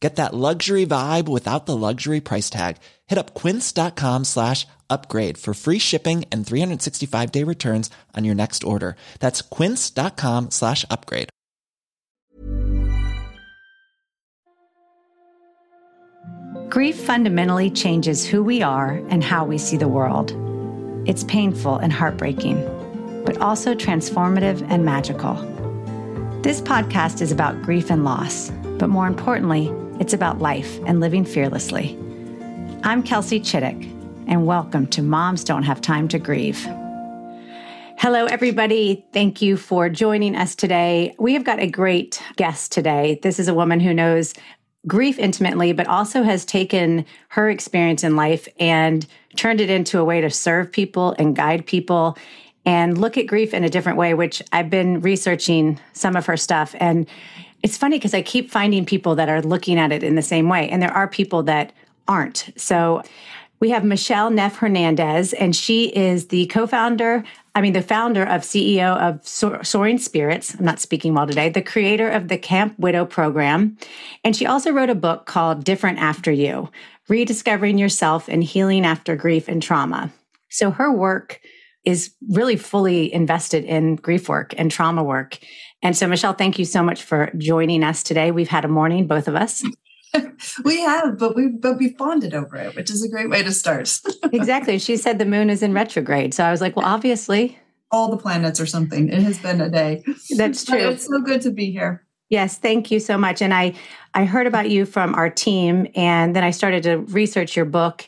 Get that luxury vibe without the luxury price tag. Hit up quince.com slash upgrade for free shipping and 365 day returns on your next order. That's quince.com slash upgrade. Grief fundamentally changes who we are and how we see the world. It's painful and heartbreaking, but also transformative and magical. This podcast is about grief and loss, but more importantly, it's about life and living fearlessly. I'm Kelsey Chittick, and welcome to Moms Don't Have Time to Grieve. Hello, everybody. Thank you for joining us today. We have got a great guest today. This is a woman who knows grief intimately, but also has taken her experience in life and turned it into a way to serve people and guide people and look at grief in a different way, which I've been researching some of her stuff. And it's funny because I keep finding people that are looking at it in the same way, and there are people that aren't. So we have Michele Neff Hernandez, and she is the co founder, I mean, the founder of CEO of Soaring Spirits. I'm not speaking well today, the creator of the Camp Widow program. And she also wrote a book called Different After You Rediscovering Yourself and Healing After Grief and Trauma. So her work is really fully invested in grief work and trauma work. And so, Michele, thank you so much for joining us today. We've had a morning, both of us. we have, but we but we bonded over it, which is a great way to start. exactly. She said the moon is in retrograde, so I was like, well, obviously, all the planets or something. It has been a day. That's true. But it's so good to be here. Yes, thank you so much. And I I heard about you from our team, and then I started to research your book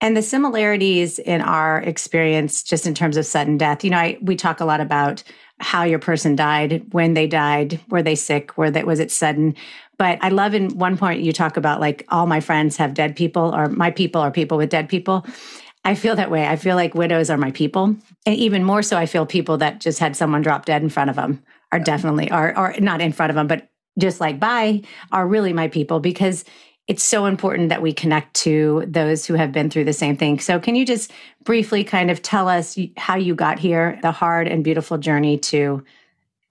and the similarities in our experience, just in terms of sudden death. You know, I, we talk a lot about how your person died, when they died, were they sick, were that was it sudden? But I love in one point you talk about like all my friends have dead people or my people are people with dead people. I feel that way. I feel like widows are my people. And even more so, I feel people that just had someone drop dead in front of them are definitely, are, or not in front of them, but just like bye, are really my people because it's so important that we connect to those who have been through the same thing. So, can you just briefly kind of tell us how you got here, the hard and beautiful journey to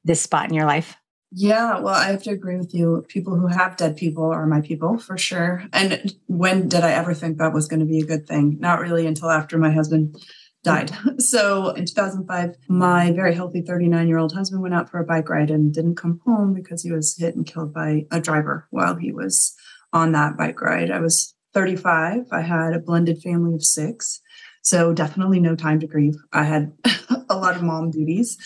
this spot in your life? Yeah, well, I have to agree with you. People who have dead people are my people for sure. And when did I ever think that was going to be a good thing? Not really until after my husband died. So in 2005, my very healthy 39 year old husband went out for a bike ride and didn't come home because he was hit and killed by a driver while he was on that bike ride. I was 35. I had a blended family of six. So definitely no time to grieve. I had a lot of mom duties.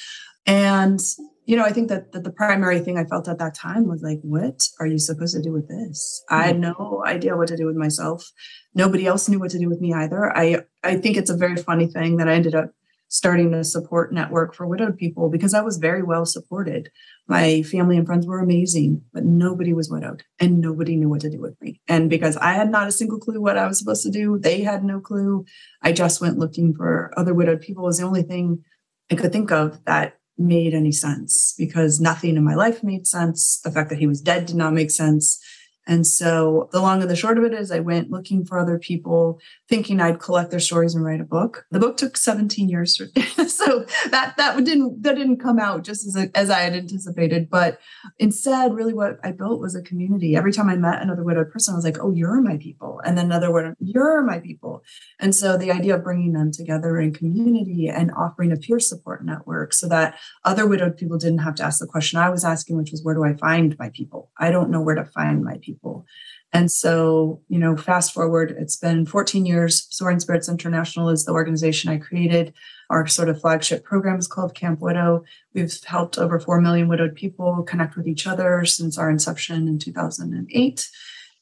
And you know, I think that, that the primary thing I felt at that time was like, what are you supposed to do with this? Mm-hmm. I had no idea what to do with myself. Nobody else knew what to do with me either. I, I think it's a very funny thing that I ended up starting a support network for widowed people because I was very well supported. My family and friends were amazing, but nobody was widowed and nobody knew what to do with me. And because I had not a single clue what I was supposed to do, they had no clue. I just went looking for other widowed people was the only thing I could think of that made any sense because nothing in my life made sense. The fact that he was dead did not make sense. And so the long and the short of it is I went looking for other people, thinking I'd collect their stories and write a book. The book took 17 years. so that that didn't that didn't come out just as, as I had anticipated. But instead, really what I built was a community. Every time I met another widowed person, I was like, oh, you're my people. And then another word, you're my people. And so the idea of bringing them together in community and offering a peer support network so that other widowed people didn't have to ask the question I was asking, which was, where do I find my people? I don't know where to find my people people. And so, you know, fast forward, it's been 14 years. Soaring Spirits International is the organization I created. Our sort of flagship program is called Camp Widow. We've helped over 4 million widowed people connect with each other since our inception in 2008.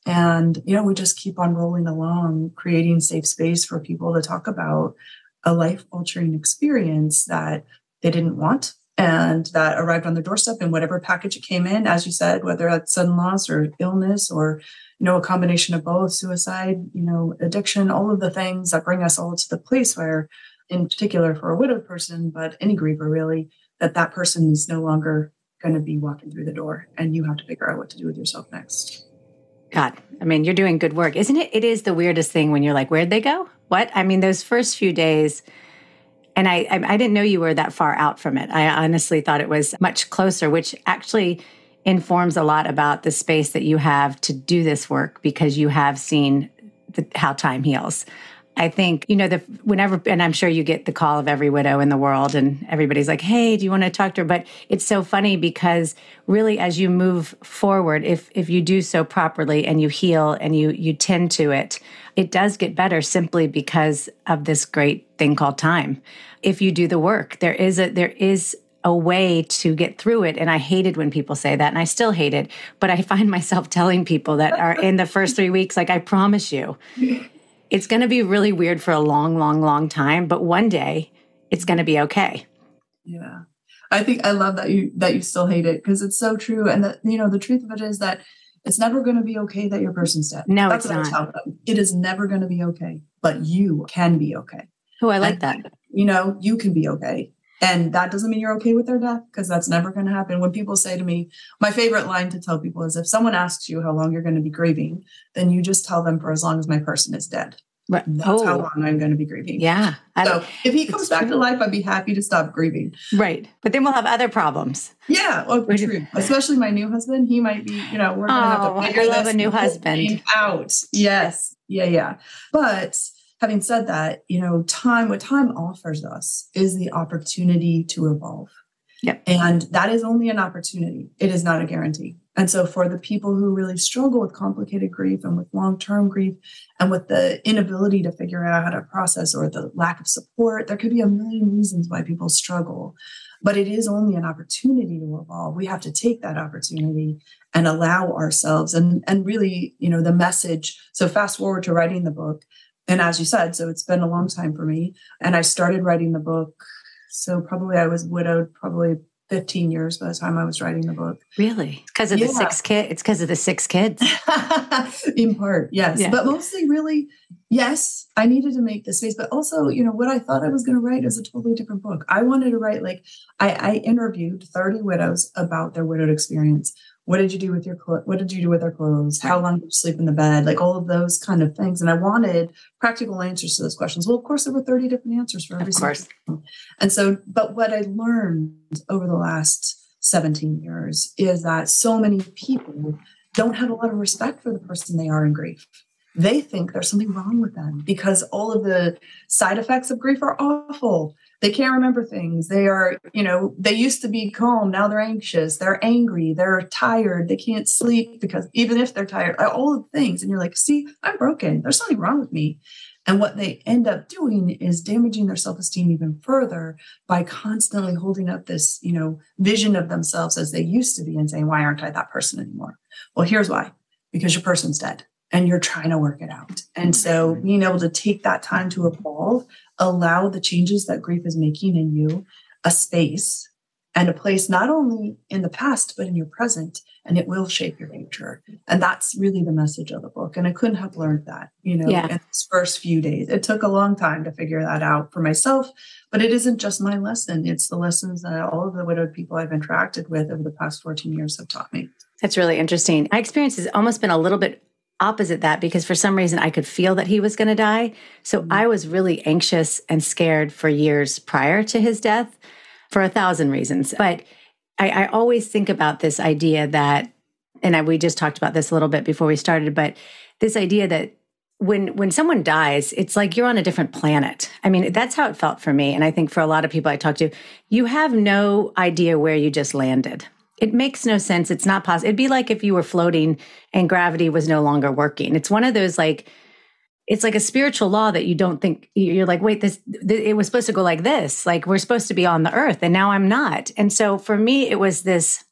And, you know, we just keep on rolling along, creating safe space for people to talk about a life altering experience that they didn't want and that arrived on their doorstep in whatever package it came in, as you said, whether that's sudden loss or illness or, you know, a combination of both, suicide, you know, addiction, all of the things that bring us all to the place where, in particular for a widowed person, but any griever really, that that person is no longer going to be walking through the door and you have to figure out what to do with yourself next. God, I mean, you're doing good work. Isn't it? It is the weirdest thing when you're like, where'd they go? What? I mean, those first few days, and I, I, I didn't know you were that far out from it. I honestly thought it was much closer, which actually informs a lot about the space that you have to do this work because you have seen the, how time heals. I think, you know, the whenever, and I'm sure you get the call of every widow in the world, and everybody's like, hey, do you want to talk to her? But it's so funny because really, as you move forward, if if you do so properly and you heal and you you tend to it, it does get better simply because of this great thing called time. If you do the work, there is a there is a way to get through it. And I hated when people say that, and I still hate it. But I find myself telling people that are in the first three weeks, like, I promise you, it's going to be really weird for a long, long, long time, but one day it's going to be okay. Yeah. I think I love that you that you still hate it because it's so true. And that you know the truth of it is that it's never going to be okay that your person's dead. No, That's it's not. It is never going to be okay, but you can be okay. Oh, I like and, that. You know, you can be okay. And that doesn't mean you're okay with their death because that's never going to happen. When people say to me, my favorite line to tell people is if someone asks you how long you're going to be grieving, then you just tell them for as long as my person is dead. Right. That's oh. how long I'm going to be grieving. Yeah. So if he comes back true. to life, I'd be happy to stop grieving. Right. But then we'll have other problems. Yeah. Oh, well, true. Especially my new husband. He might be, you know, we're going to oh, have to figure I love a new husband out. Yes. Yeah. Yeah. But having said that, you know, time, what time offers us is the opportunity to evolve. Yep. And that is only an opportunity. It is not a guarantee. And so for the people who really struggle with complicated grief and with long-term grief and with the inability to figure out how to process or the lack of support, there could be a million reasons why people struggle. But it is only an opportunity to evolve. We have to take that opportunity and allow ourselves and and really, you know, the message. So fast forward to writing the book, and as you said, so it's been a long time for me. And I started writing the book. So probably I was widowed probably 15 years by the time I was writing the book. Really? Because of yeah. the six kids? It's because of the six kids. In part, yes. Yeah. But mostly really, yes, I needed to make the space. But also, you know, what I thought I was going to write is a totally different book. I wanted to write like I, I interviewed 30 widows about their widowed experience what did you do with your clothes what did you do with their clothes? How long did you sleep in the bed? Like all of those kind of things. And i wanted practical answers to those questions. Well of course there were 30 different answers for every of course. and so but what i learned over the last 17 years is that so many people don't have a lot of respect for the person they are in grief. They think there's something wrong with them because all of the side effects of grief are awful they can't remember things. They are you know they used to be calm. Now they're anxious. They're angry. They're tired. They can't sleep because even if they're tired all the things. And you're like see i'm broken. There's something wrong with me. And what they end up doing is damaging their self-esteem even further by constantly holding up this you know vision of themselves as they used to be and saying why aren't i that person anymore? Well here's why. Because your person's dead and you're trying to work it out. And so being able to take that time to evolve, allow the changes that grief is making in you a space and a place not only in the past but in your present and it will shape your future. And that's really the message of the book. And i couldn't have learned that you know yeah. in these first few days. It took a long time to figure that out for myself but it isn't just my lesson. It's the lessons that all of the widowed people i've interacted with over the past 14 years have taught me. That's really interesting. My experience has almost been a little bit opposite that because for some reason I could feel that he was going to die. So mm-hmm. I was really anxious and scared for years prior to his death for a thousand reasons. But I, I always think about this idea that, and I, we just talked about this a little bit before we started, but this idea that when when someone dies it's like you're on a different planet i mean that's how it felt for me and i think for a lot of people i talk to you have no idea where you just landed It makes no sense. It's not possible. It'd be like if you were floating and gravity was no longer working. It's one of those like, it's like a spiritual law that you don't think you're like, wait, this, this, it was supposed to go like this. Like we're supposed to be on the earth and now I'm not. And so for me, it was this,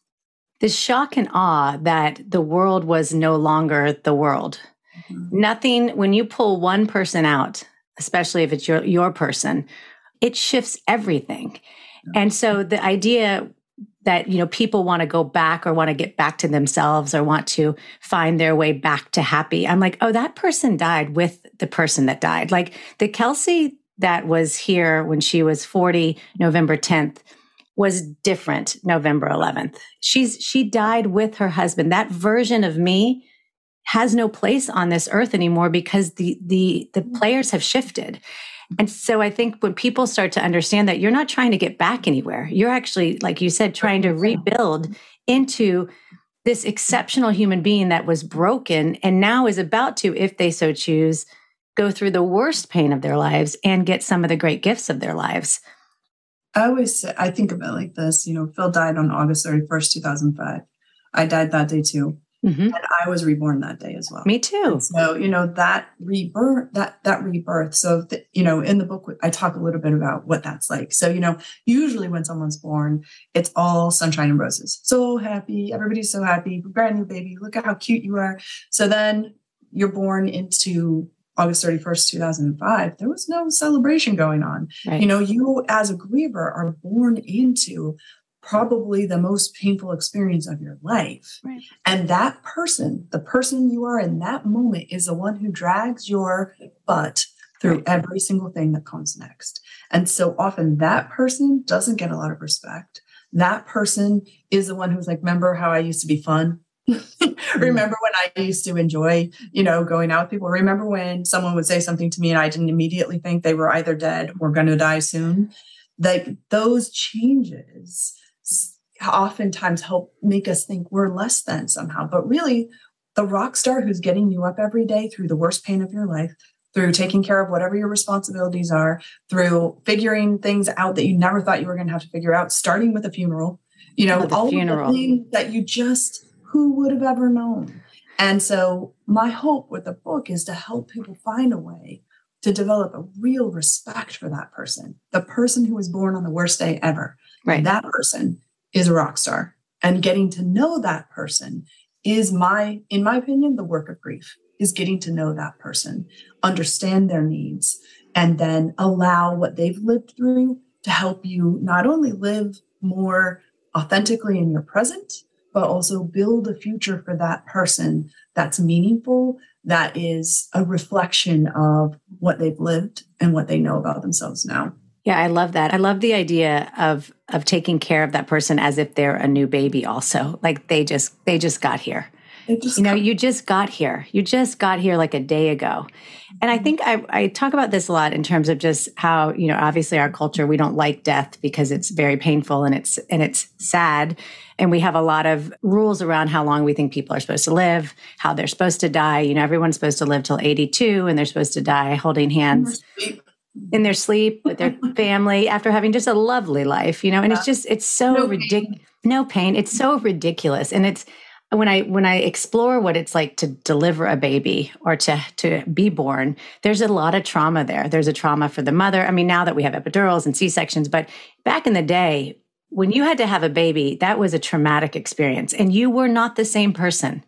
this shock and awe that the world was no longer the world. Mm-hmm. Nothing, when you pull one person out, especially if it's your, your person, it shifts everything. And so the idea that you know people want to go back or want to get back to themselves or want to find their way back to happy. I'm like oh that person died with the person that died. Like the kelsey that was here when she was 40 november 10th was different november 11th she's she died with her husband. That version of me has no place on this earth anymore because the the the mm. players have shifted and so I think when people start to understand that you're not trying to get back anywhere, you're actually, like you said, trying to rebuild into this exceptional human being that was broken and now is about to, if they so choose, go through the worst pain of their lives and get some of the great gifts of their lives. I always say, I think of it like this, you know, Phil died on August 31st, 2005. I died that day too. Mm-hmm. And I was reborn that day as well. Me too. And so, you know, that rebirth, that, that rebirth. So, you know, in the book, I talk a little bit about what that's like. So, you know, usually when someone's born, it's all sunshine and roses. So happy. Everybody's so happy. Brand new baby. Look at how cute you are. So then you're born into August 31st, 2005, there was no celebration going on. Right. You know, you as a griever are born into probably the most painful experience of your life. Right. And that person, the person you are in that moment, is the one who drags your butt through every single thing that comes next. And so often that person doesn't get a lot of respect. That person is the one who's like, remember how I used to be fun? Mm. remember when I used to enjoy, you know, going out with people? Remember when someone would say something to me and I didn't immediately think they were either dead or going to die soon? Like those changes oftentimes help make us think we're less than somehow. But really, the rock star who's getting you up every day through the worst pain of your life, through taking care of whatever your responsibilities are, through figuring things out that you never thought you were going to have to figure out, starting with a funeral, you know, all funeral. the things that you just, who would have ever known? And so, my hope with the book is to help people find a way to develop a real respect for that person, the person who was born on the worst day ever. Right. That person is a rock star. And getting to know that person is my, in my opinion, the work of grief is getting to know that person, understand their needs, and then allow what they've lived through to help you not only live more authentically in your present, but also build a future for that person that's meaningful, that is a reflection of what they've lived and what they know about themselves now. Yeah, I love that. I love the idea of of taking care of that person as if they're a new baby also. Like they just they just got here. Just you know, you just got here. You just got here like a day ago. And I mm-hmm. think I, I talk about this a lot in terms of just how, you know, obviously our culture, we don't like death because it's very painful and it's and it's sad. And we have a lot of rules around how long we think people are supposed to live, how they're supposed to die. You know, everyone's supposed to live till 82 and they're supposed to die holding hands in their sleep with their family after having just a lovely life, you know, and yeah. it's just it's so no ridiculous. No pain. It's so ridiculous. And it's when I when I explore what it's like to deliver a baby or to to be born, there's a lot of trauma there. There's a trauma for the mother. I mean, now that we have epidurals and C-sections, but back in the day, when you had to have a baby, that was a traumatic experience. And you were not the same person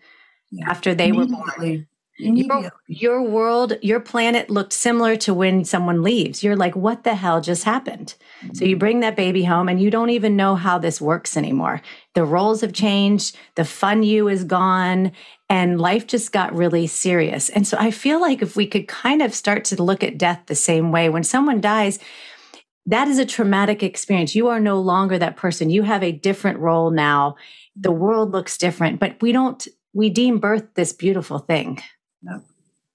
yeah. after they were born. Your, your world, your planet looked similar to when someone leaves. You're like, what the hell just happened? Mm-hmm. So you bring that baby home and you don't even know how this works anymore. The roles have changed, the fun you is gone, and life just got really serious. And so I feel like if we could kind of start to look at death the same way, when someone dies, that is a traumatic experience. You are no longer that person. You have a different role now. The world looks different, but we don't, we deem birth this beautiful thing.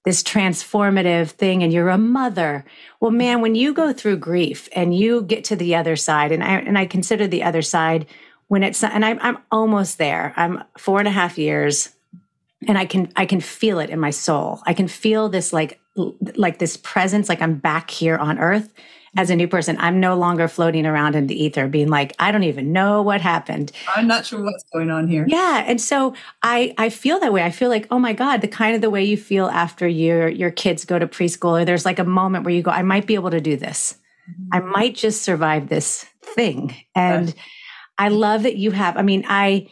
This transformative thing, and you're a mother. Well, man, when you go through grief and you get to the other side, and I and I consider the other side when it's and I'm I'm almost there. I'm four and a half years, and I can I can feel it in my soul. I can feel this like like this presence, like I'm back here on earth, as a new person. I'm no longer floating around in the ether being like, I don't even know what happened. I'm not sure what's going on here. Yeah. And so I I feel that way. I feel like, oh my God, the kind of the way you feel after your your kids go to preschool, or there's like a moment where you go, I might be able to do this. Mm-hmm. I might just survive this thing. And right. I love that you have, I mean, I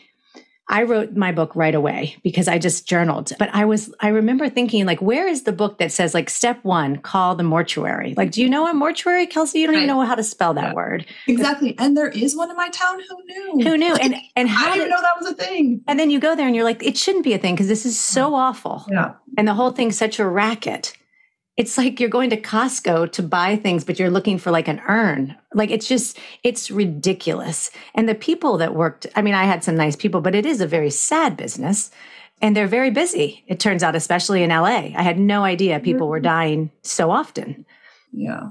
I wrote my book right away because I just journaled. But I was, I remember thinking, like, where is the book that says, like, step one, call the mortuary? Like, do you know a mortuary, Kelsey? You don't right. even know how to spell that yeah. word. Exactly. And there is one in my town. Who knew? Who knew? And and how I didn't did, know that was a thing. And then you go there and you're like, it shouldn't be a thing because this is so awful. Yeah. And the whole thing's such a racket it's like you're going to Costco to buy things, but you're looking for like an urn. Like it's just, it's ridiculous. And the people that worked, I mean, I had some nice people, but it is a very sad business and they're very busy. It turns out, especially in LA. I had no idea people were mm-hmm. dying so often. Yeah.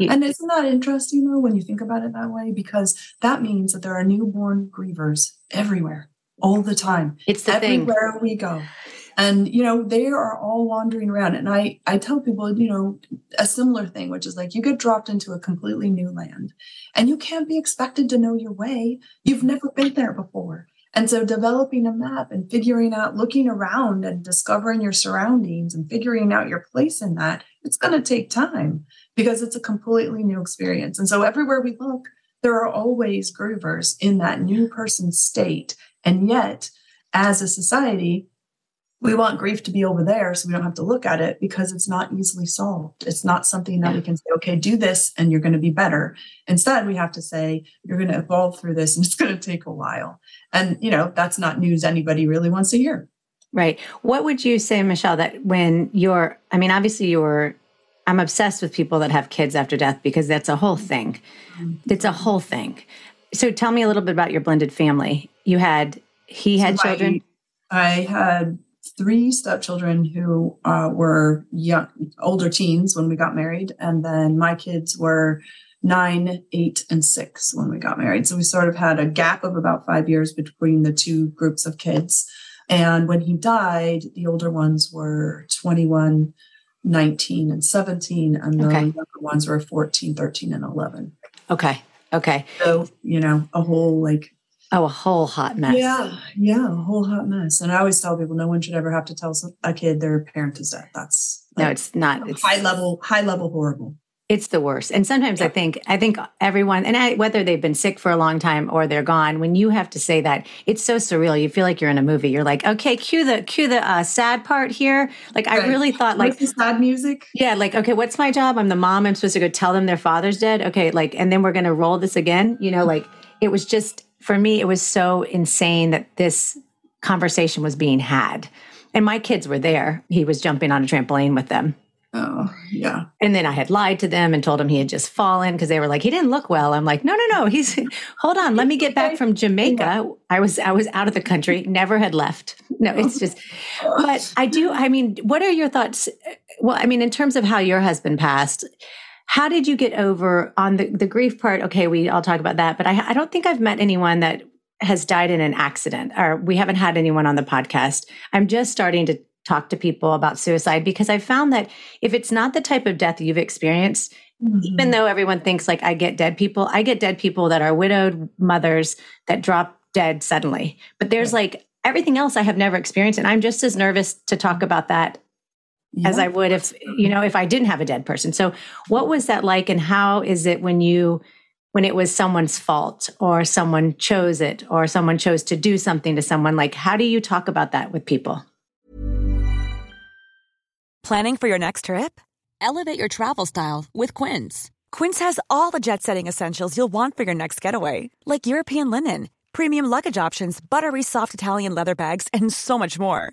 And isn't that interesting though, when you think about it that way? Because that means that there are newborn grievers everywhere, all the time. It's the everywhere thing. we go and you know they are all wandering around. And i i tell people you know a similar thing which is like you get dropped into a completely new land and you can't be expected to know your way. You've never been there before. And so developing a map and figuring out looking around and discovering your surroundings and figuring out your place in that it's going to take time because it's a completely new experience. And so everywhere we look there are always groovers in that new person state. And yet as a society we want grief to be over there so we don't have to look at it because it's not easily solved. It's not something that we can say, okay, do this and you're going to be better. Instead, we have to say, you're going to evolve through this and it's going to take a while. And, you know, that's not news anybody really wants to hear. Right. What would you say, Michele, that when you're, I mean, obviously you're, I'm obsessed with people that have kids after death because that's a whole thing. Mm-hmm. It's a whole thing. So tell me a little bit about your blended family. You had, he had so children? I had three stepchildren who uh, were young, older teens when we got married, and then my kids were nine, eight, and six when we got married. So we sort of had a gap of about five years between the two groups of kids. And when he died, the older ones were 21, 19, and 17, and the okay. younger ones were 14, 13, and 11. Okay. Okay. So, you know, a whole like Oh, a whole hot mess. Yeah, yeah, a whole hot mess. And I always tell people, no one should ever have to tell a kid their parent is dead. That's like, no, it's not. It's high level, high level horrible. It's the worst. And sometimes yeah. I think, I think everyone, and I, whether they've been sick for a long time or they're gone, when you have to say that, it's so surreal. You feel like you're in a movie. You're like, okay, cue the cue the uh, sad part here. Like right. I really thought, like sad music. Yeah, like okay, what's my job? I'm the mom. I'm supposed to go tell them their father's dead. Okay, like, and then we're gonna roll this again. You know, like it was just for me, it was so insane that this conversation was being had. And my kids were there. He was jumping on a trampoline with them. Oh, yeah. And then I had lied to them and told them he had just fallen because they were like, he didn't look well. I'm like, no, no, no. He's hold on. Let me get back from Jamaica. I was I was out of the country, never had left. No, it's just but I do, I mean, what are your thoughts? Well, I mean, in terms of how your husband passed, how did you get over on the, the grief part? Okay, we all talk about that, but I, I don't think I've met anyone that has died in an accident, or we haven't had anyone on the podcast. I'm just starting to talk to people about suicide because I found that if it's not the type of death you've experienced, mm-hmm. even though everyone thinks like I get dead people, I get dead people that are widowed mothers that drop dead suddenly. But there's like everything else I have never experienced. And I'm just as nervous to talk about that yeah. as I would if you know if I didn't have a dead person. So what was that like and how is it when you when it was someone's fault or someone chose it or someone chose to do something to someone like how do you talk about that with people? Planning for your next trip? Elevate your travel style with Quince. Quince has all the jet-setting essentials you'll want for your next getaway, like European linen, premium luggage options, buttery soft Italian leather bags and so much more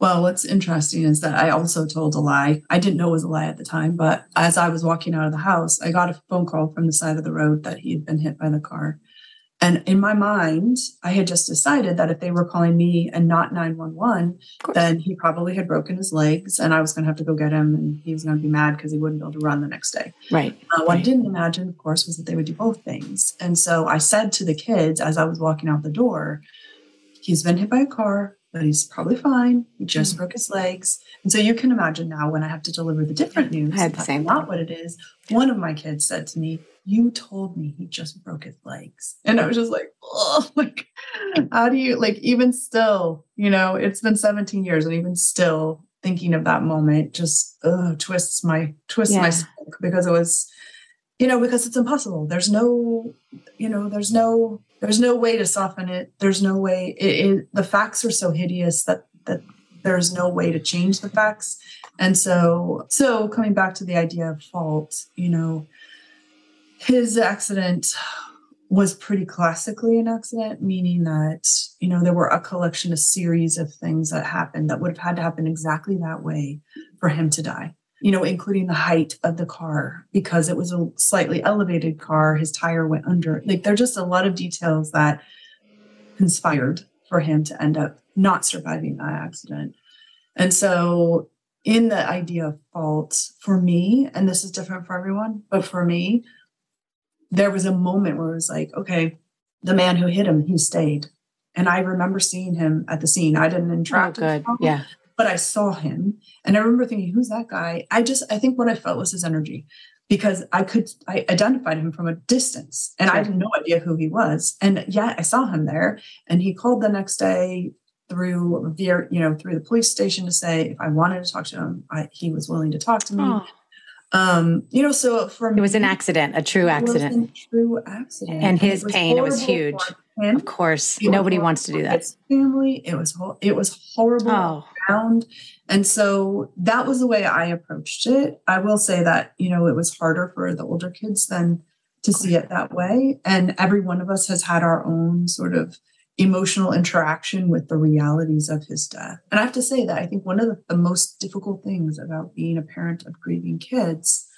Well, what's interesting is that I also told a lie. I didn't know it was a lie at the time, but as I was walking out of the house, I got a phone call from the side of the road that he had been hit by the car. And in my mind, I had just decided that if they were calling me and not 911, then he probably had broken his legs and I was going to have to go get him and he was going to be mad because he wouldn't be able to run the next day. Right. Uh, what right. I didn't imagine, of course, was that they would do both things. And so I said to the kids as I was walking out the door, he's been hit by a car, but he's probably fine. He just Mm. broke his legs. And so you can imagine now when I have to deliver the different news, I had the same not what it is. One of my kids said to me, You told me he just broke his legs. And I was just like, Oh, like, how do you, like, even still, you know, it's been 17 years, and even still thinking of that moment just ugh, twists my, twists my Yeah. stomach because it was, you know, because it's impossible. There's no, you know, there's no, there's no way to soften it. There's no way. It, it, the facts are so hideous that that there's no way to change the facts. And so, so coming back to the idea of fault, you know, his accident was pretty classically an accident, meaning that, you know, there were a collection, a series of things that happened that would have had to happen exactly that way for him to die, you know, including the height of the car because it was a slightly elevated car. His tire went under. Like, there are just a lot of details that conspired for him to end up not surviving that accident. And so, in the idea of fault, for me, and this is different for everyone, but for me, there was a moment where it was like, okay, the man who hit him, he stayed. And I remember seeing him at the scene. I didn't Oh, interact with good. him, Yeah. But I saw him. And I remember thinking, who's that guy? I just, I think what I felt was his energy because I could, I identified him from a distance and I had no idea who he was. And yeah, I saw him there and he called the next day through via, you know, through the police station to say if I wanted to talk to him, I, he was willing to talk to me. Oh, Um, you know, so for it was an accident, a true it was accident. a true accident. And his pain, it was huge. Him. Of course. It Nobody wants to do that. His family. It was it was horrible Oh, around. And so that was the way I approached it. I will say that, you know, it was harder for the older kids than to see it that way. And every one of us has had our own sort of emotional interaction with the realities of his death. And I have to say that I think one of the, the most difficult things about being a parent of grieving kids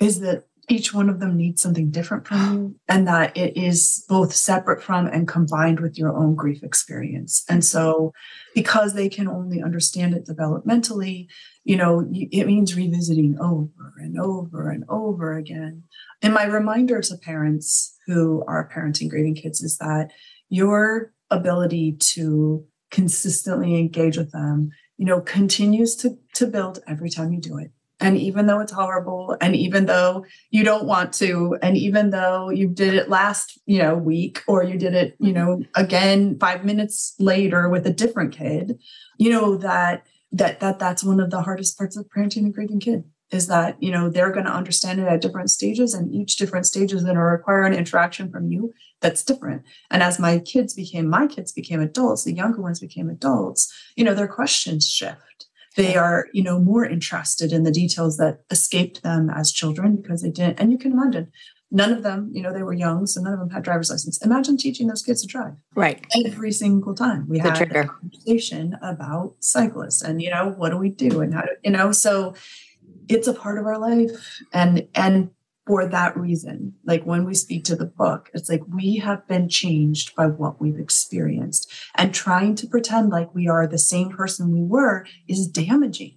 is that each one of them needs something different from you and that it is both separate from and combined with your own grief experience. And so because they can only understand it developmentally you know it means revisiting over and over and over again. And my reminder to parents who are parenting grieving kids is that your ability to consistently engage with them you know continues to to build every time you do it and even though it's horrible and even though you don't want to and even though you did it last you know week or you did it you know again 5 minutes later with a different kid you know that that that that's one of the hardest parts of parenting a grieving kid is that you know they're going to understand it at different stages and each different stage is going to require an interaction from you that's different. And as my kids became my kids became adults the younger ones became adults you know their questions shift they are you know more interested in the details that escaped them as children because they didn't and you can imagine none of them you know they were young so none of them had driver's license imagine teaching those kids to drive right. every single time we The had trigger. a conversation about cyclists and you know what do we do and how do you know so it's a part of our life and and for that reason. Like when we speak to the book it's like we have been changed by what we've experienced. And trying to pretend like we are the same person we were is damaging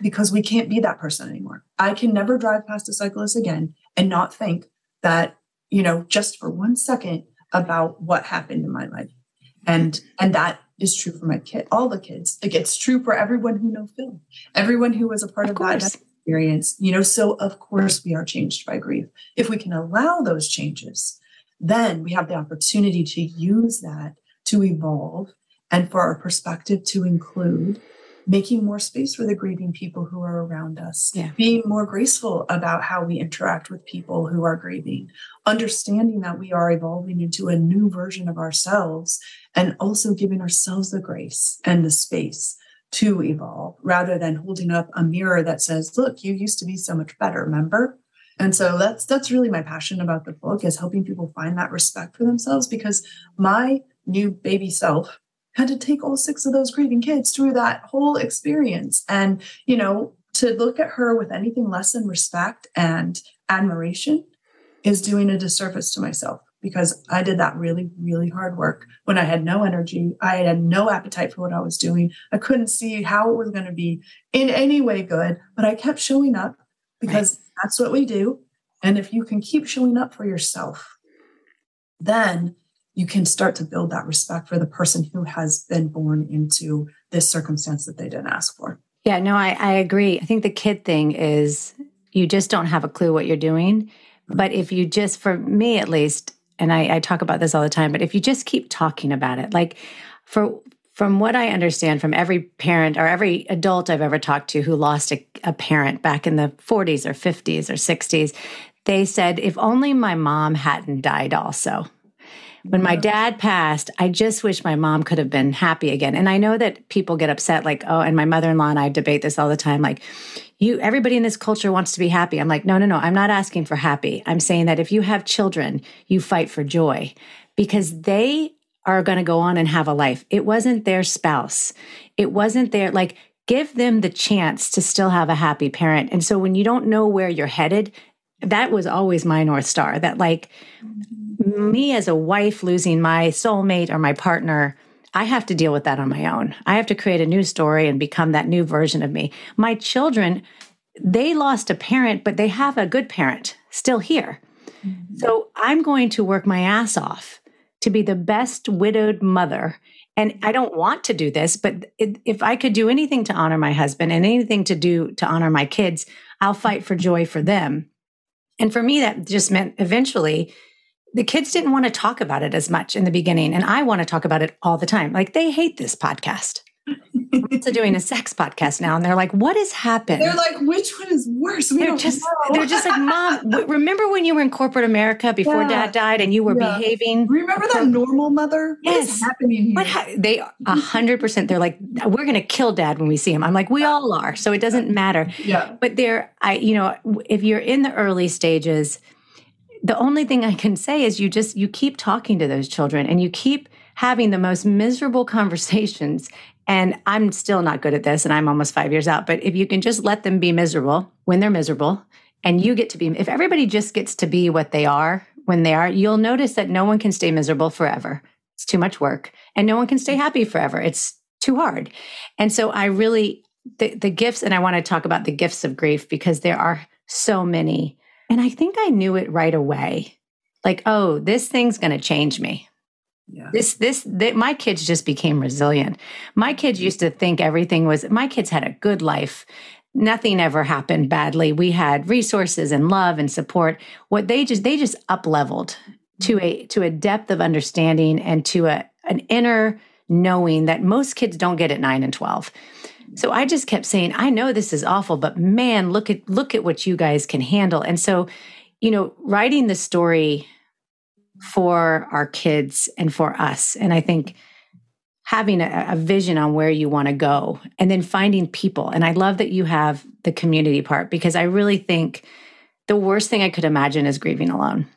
because we can't be that person anymore. I can never drive past a cyclist again and not think that you know just for one second about what happened in my life. And and that is true for my kid all the kids. Like it's true for everyone who knows Phil everyone who was a part Of of, that experience you know so of course we are changed by grief if we can allow those changes then we have the opportunity to use that to evolve and for our perspective to include making more space for the grieving people who are around us Yeah. being more graceful about how we interact with people who are grieving understanding that we are evolving into a new version of ourselves and also giving ourselves the grace and the space to evolve rather than holding up a mirror that says, look, you used to be so much better, remember? And so that's that's really my passion about the book is helping people find that respect for themselves because my new baby self had to take all six of those grieving kids through that whole experience and you know to look at her with anything less than respect and admiration is doing a disservice to myself because I did that really, really hard work when I had no energy. I had no appetite for what I was doing. I couldn't see how it was going to be in any way good, but I kept showing up because right. that's what we do. And if you can keep showing up for yourself, then you can start to build that respect for the person who has been born into this circumstance that they didn't ask for. Yeah, no, I, I agree. I think the kid thing is you just don't have a clue what you're doing. But if you just, for me at least, and I, I talk about this all the time, but if you just keep talking about it, like for from what I understand from every parent or every adult I've ever talked to who lost a, a, parent back in the 40s or 50s or 60s, they said, if only my mom hadn't died also. When my dad passed, I just wish my mom could have been happy again. And I know that people get upset, like, oh, and my mother in law and I debate this all the time. Like, you, everybody in this culture wants to be happy. I'm like, no, no, no, I'm not asking for happy. I'm saying that if you have children, you fight for joy because they are going to go on and have a life. It wasn't their spouse. It wasn't their, like, give them the chance to still have a happy parent. And so when you don't know where you're headed, that was always my North Star that, like, me as a wife losing my soulmate or my partner, I have to deal with that on my own. I have to create a new story and become that new version of me. My children, they lost a parent, but they have a good parent still here. Mm-hmm. So I'm going to work my ass off to be the best widowed mother. And I don't want to do this, but if I could do anything to honor my husband and anything to do to honor my kids, I'll fight for joy for them. And for me, that just meant eventually the kids didn't want to talk about it as much in the beginning. And I want to talk about it all the time. Like they hate this podcast. I'm doing a sex podcast now, and they're like, "What has happened?" They're like, "Which one is worse?" We they're just, know. they're just like, "Mom, remember when you were in corporate America before yeah. Dad died, and you were yeah. behaving? Remember that normal mother? Yes, what is happening here? What ha- they a hundred percent. They're like, "We're going to kill Dad when we see him." I'm like, "We all are, so it doesn't matter." Yeah, but they're, I, you know, if you're in the early stages the only thing I can say is you just you keep talking to those children and you keep having the most miserable conversations. And I'm still not good at this and I'm almost 5 years out but if you can just let them be miserable when they're miserable and you get to be if everybody just gets to be what they are when they are you'll notice that no one can stay miserable forever. It's too much work and no one can stay happy forever. It's too hard. And so I really the, the gifts and I want to talk about the gifts of grief because there are so many and I think I knew it right away. Like, oh, this thing's going to change me. Yeah. This, this, th- my kids just became resilient. My kids mm-hmm. used to think everything was, my kids had a good life. Nothing ever happened badly. We had resources and love and support. What they just, they just up leveled to mm-hmm. a, to a depth of understanding and to a, an inner knowing that most kids don't get at nine and 12. So I just kept saying, I know this is awful, but man, look at look at what you guys can handle. And so, you know, writing the story for our kids and for us, and I think having a, a vision on where you want to go and then finding people. And I love that you have the community part because I really think the worst thing I could imagine is grieving alone.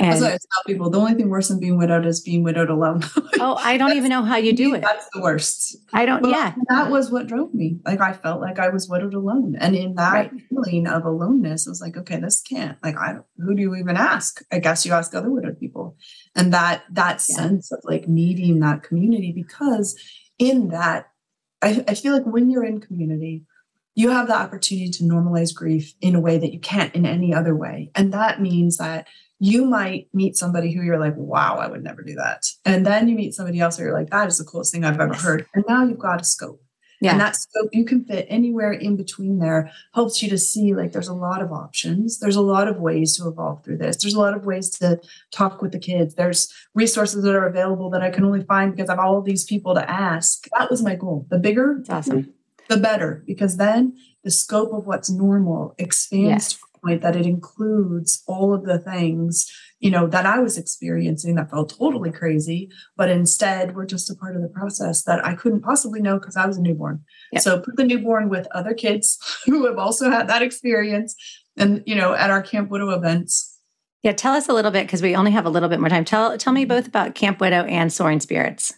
And That's what I tell people. The only thing worse than being widowed is being widowed alone. oh, I don't even know how you do it. That's the worst. I don't. But yeah, that was what drove me. Like I felt like I was widowed alone, and in that right. feeling of aloneness, I was like, okay, this can't. Like, I who do you even ask? I guess you ask other widowed people, and that that yeah. sense of like needing that community because in that, I, I feel like when you're in community, you have the opportunity to normalize grief in a way that you can't in any other way, and that means that you might meet somebody who you're like, wow, I would never do that. And then you meet somebody else where you're like, that is the coolest thing I've ever heard. And now you've got a scope. Yeah. And that scope you can fit anywhere in between there helps you to see like there's a lot of options. There's a lot of ways to evolve through this. There's a lot of ways to talk with the kids. There's resources that are available that I can only find because I have all of these people to ask. That was my goal. The bigger, That's awesome. The better, because then the scope of what's normal expands yes. point that it includes all of the things you know that i was experiencing that felt totally crazy but instead we're just a part of the process that i couldn't possibly know because i was a newborn. Yep. so put the newborn with other kids who have also had that experience and you know at our camp widow events. Yeah tell us a little bit because we only have a little bit more time. Tell tell me both about camp widow and soaring spirits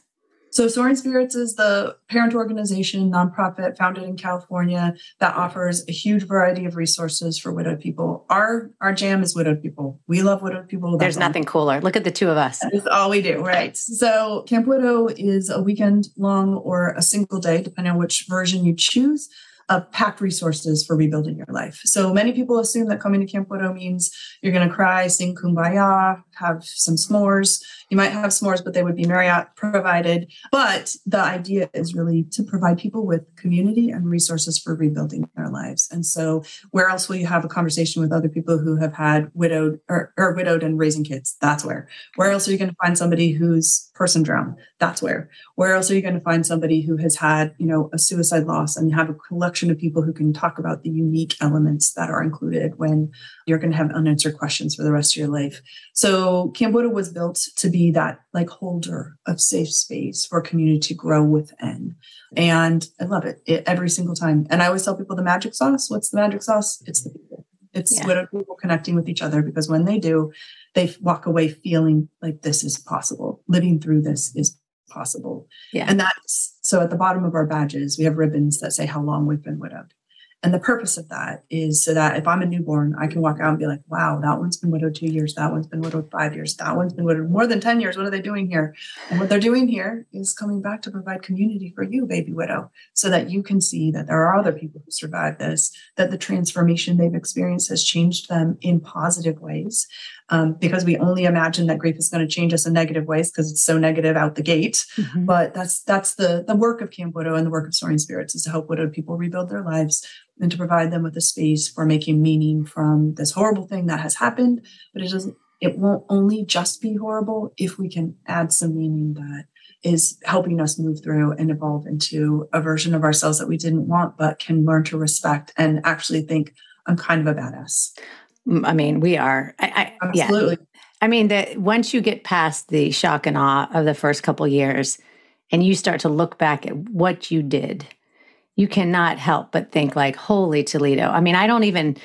so Soaring Spirits is the parent organization, nonprofit founded in California that offers a huge variety of resources for widowed people. Our our jam is widowed people. We love widowed people. There's nothing cooler. Look at the two of us. That's all we do, right? So Camp Widow is a weekend long or a single day, depending on which version you choose of packed resources for rebuilding your life. So many people assume that coming to Camp Widow means you're going to cry, sing kumbaya, have some s'mores. You might have s'mores, but they would be Marriott provided. But the idea is really to provide people with community and resources for rebuilding their lives. And so, where else will you have a conversation with other people who have had widowed or, or widowed and raising kids? That's where. Where else are you going to find somebody whose person drowned? That's where. Where else are you going to find somebody who has had, you know, a suicide loss and have a collection of people who can talk about the unique elements that are included when you're going to have unanswered questions for the rest of your life. So Camp Widow was built to be that like holder of safe space for community to grow within. And I love it, it every single time. And I always tell people the magic sauce. What's the magic sauce? It's the people. It's yeah. widowed people connecting with each other because when they do, they walk away feeling like this is possible. Living through this is possible. Yeah. And that's so at the bottom of our badges, we have ribbons that say how long we've been widowed. And the purpose of that is so that if I'm a newborn, I can walk out and be like, wow, that one's been widowed two years. That one's been widowed five years. That one's been widowed more than 10 years. What are they doing here? And what they're doing here is coming back to provide community for you, baby widow, so that you can see that there are other people who survived this, that the transformation they've experienced has changed them in positive ways, um, because we only imagine that grief is going to change us in negative ways because it's so negative out the gate. Mm-hmm. But that's that's the the work of Camp Widow and the work of Soaring Spirits is to help widowed people rebuild their lives and to provide them with a space for making meaning from this horrible thing that has happened. But it doesn't. It won't only just be horrible if we can add some meaning that is helping us move through and evolve into a version of ourselves that we didn't want, but can learn to respect and actually think, I'm kind of a badass. I mean, we are. I, I, Absolutely. Yeah. I mean, that once you get past the shock and awe of the first couple years, and you start to look back at what you did, you cannot help but think like, "Holy Toledo!" I mean, I don't even.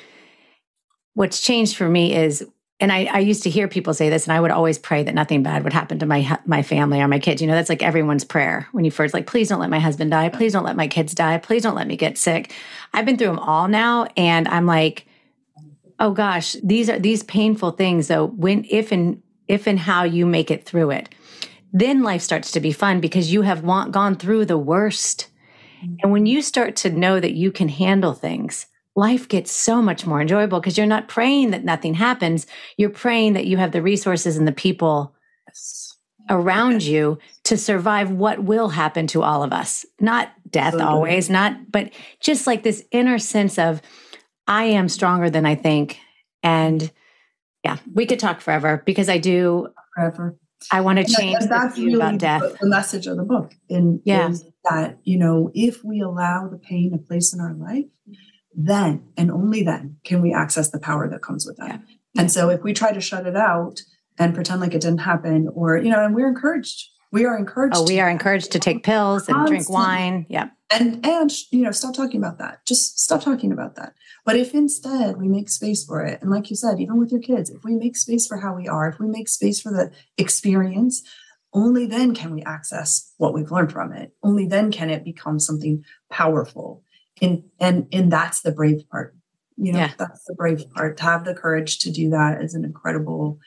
What's changed for me is, and I, I used to hear people say this, and I would always pray that nothing bad would happen to my my family or my kids. You know, that's like everyone's prayer when you first like, "Please don't let my husband die. Please don't let my kids die. Please don't let me get sick." I've been through them all now, and I'm like oh gosh, these are these painful things though, when if and if and how you make it through it, then life starts to be fun because you have want, gone through the worst. Mm-hmm. And when you start to know that you can handle things, life gets so much more enjoyable because you're not praying that nothing happens. You're praying that you have the resources and the people around you to survive what will happen to all of us. Not death always, not, but just like this inner sense of, I am stronger than I think. And yeah, we could talk forever because I do forever. I want to change that's really about death. The, message of the book. in yeah. That, you know, if we allow the pain a place in our life, then and only then can we access the power that comes with that. Yeah. And so if we try to shut it out and pretend like it didn't happen, or, you know, and we're encouraged we are encouraged. Oh, we are encouraged to take pills and drink wine. Yeah. And and you know, stop talking about that. Just stop talking about that. But if instead we make space for it, and like you said, even with your kids, if we make space for how we are, if we make space for the experience, only then can we access what we've learned from it. Only then can it become something powerful. And and and that's the brave part. You know, yeah. that's the brave part. To have the courage to do that is an incredible.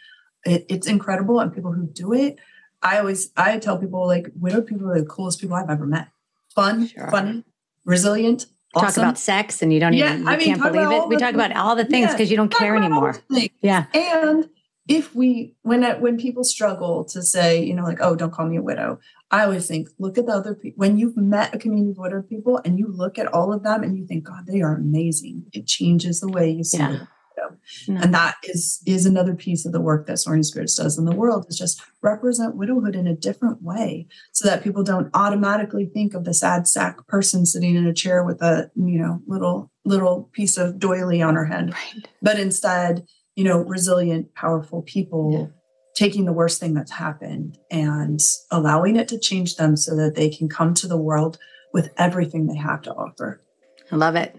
It, it's incredible, and people who do it I always I tell people like widowed people are the coolest people I've ever met. Fun, sure. funny, resilient. Awesome. Talk about sex and you don't yeah, even you I mean, can't believe it. We talk about all the things because yeah, you don't care anymore. Yeah. And if we when when people struggle to say, you know, like, oh, don't call me a widow, I always think, look at the other people. When you've met a community of widowed people and you look at all of them and you think, God, they are amazing. It changes the way you see yeah. them. No. And that is is another piece of the work that Soaring Spirits does in the world is just represent widowhood in a different way so that people don't automatically think of the sad sack person sitting in a chair with a, you know, little little piece of doily on her head. Right. But instead, you know, resilient, powerful people yeah. taking the worst thing that's happened and allowing it to change them so that they can come to the world with everything they have to offer. I love it.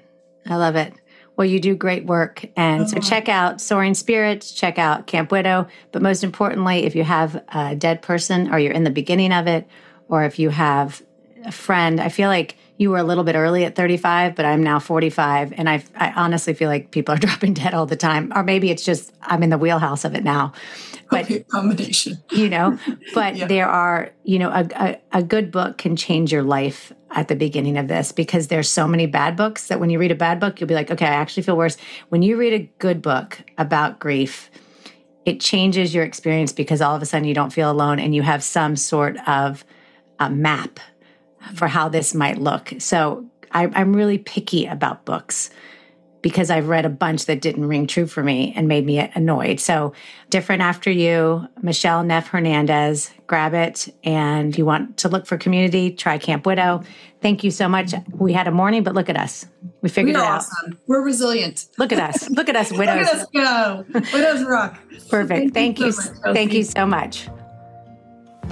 I love it. Well, you do great work. And so check out Soaring Spirits, check out Camp Widow. But most importantly, if you have a dead person or you're in the beginning of it, or if you have a friend, I feel like you were a little bit early at 35, but I'm now 45. And I, I honestly feel like people are dropping dead all the time. Or maybe it's just I'm in the wheelhouse of it now. But, okay, combination. You know, but yeah. there are, you know, a, a, a good book can change your life at the beginning of this because there's so many bad books that when you read a bad book, you'll be like, okay, I actually feel worse. When you read a good book about grief, it changes your experience because all of a sudden you don't feel alone and you have some sort of a map for how this might look. So I, I'm really picky about books because I've read a bunch that didn't ring true for me and made me annoyed. So, Different After You, Michele Neff Hernandez, grab it. And if you want to look for community, try Camp Widow. Thank you so much. We had a morning, but look at us. We figured We're it awesome. out. We're resilient. Look at us. Look at us, widows. look at us go. Widows rock. Perfect. Thank, Thank you. So much, Thank you so much.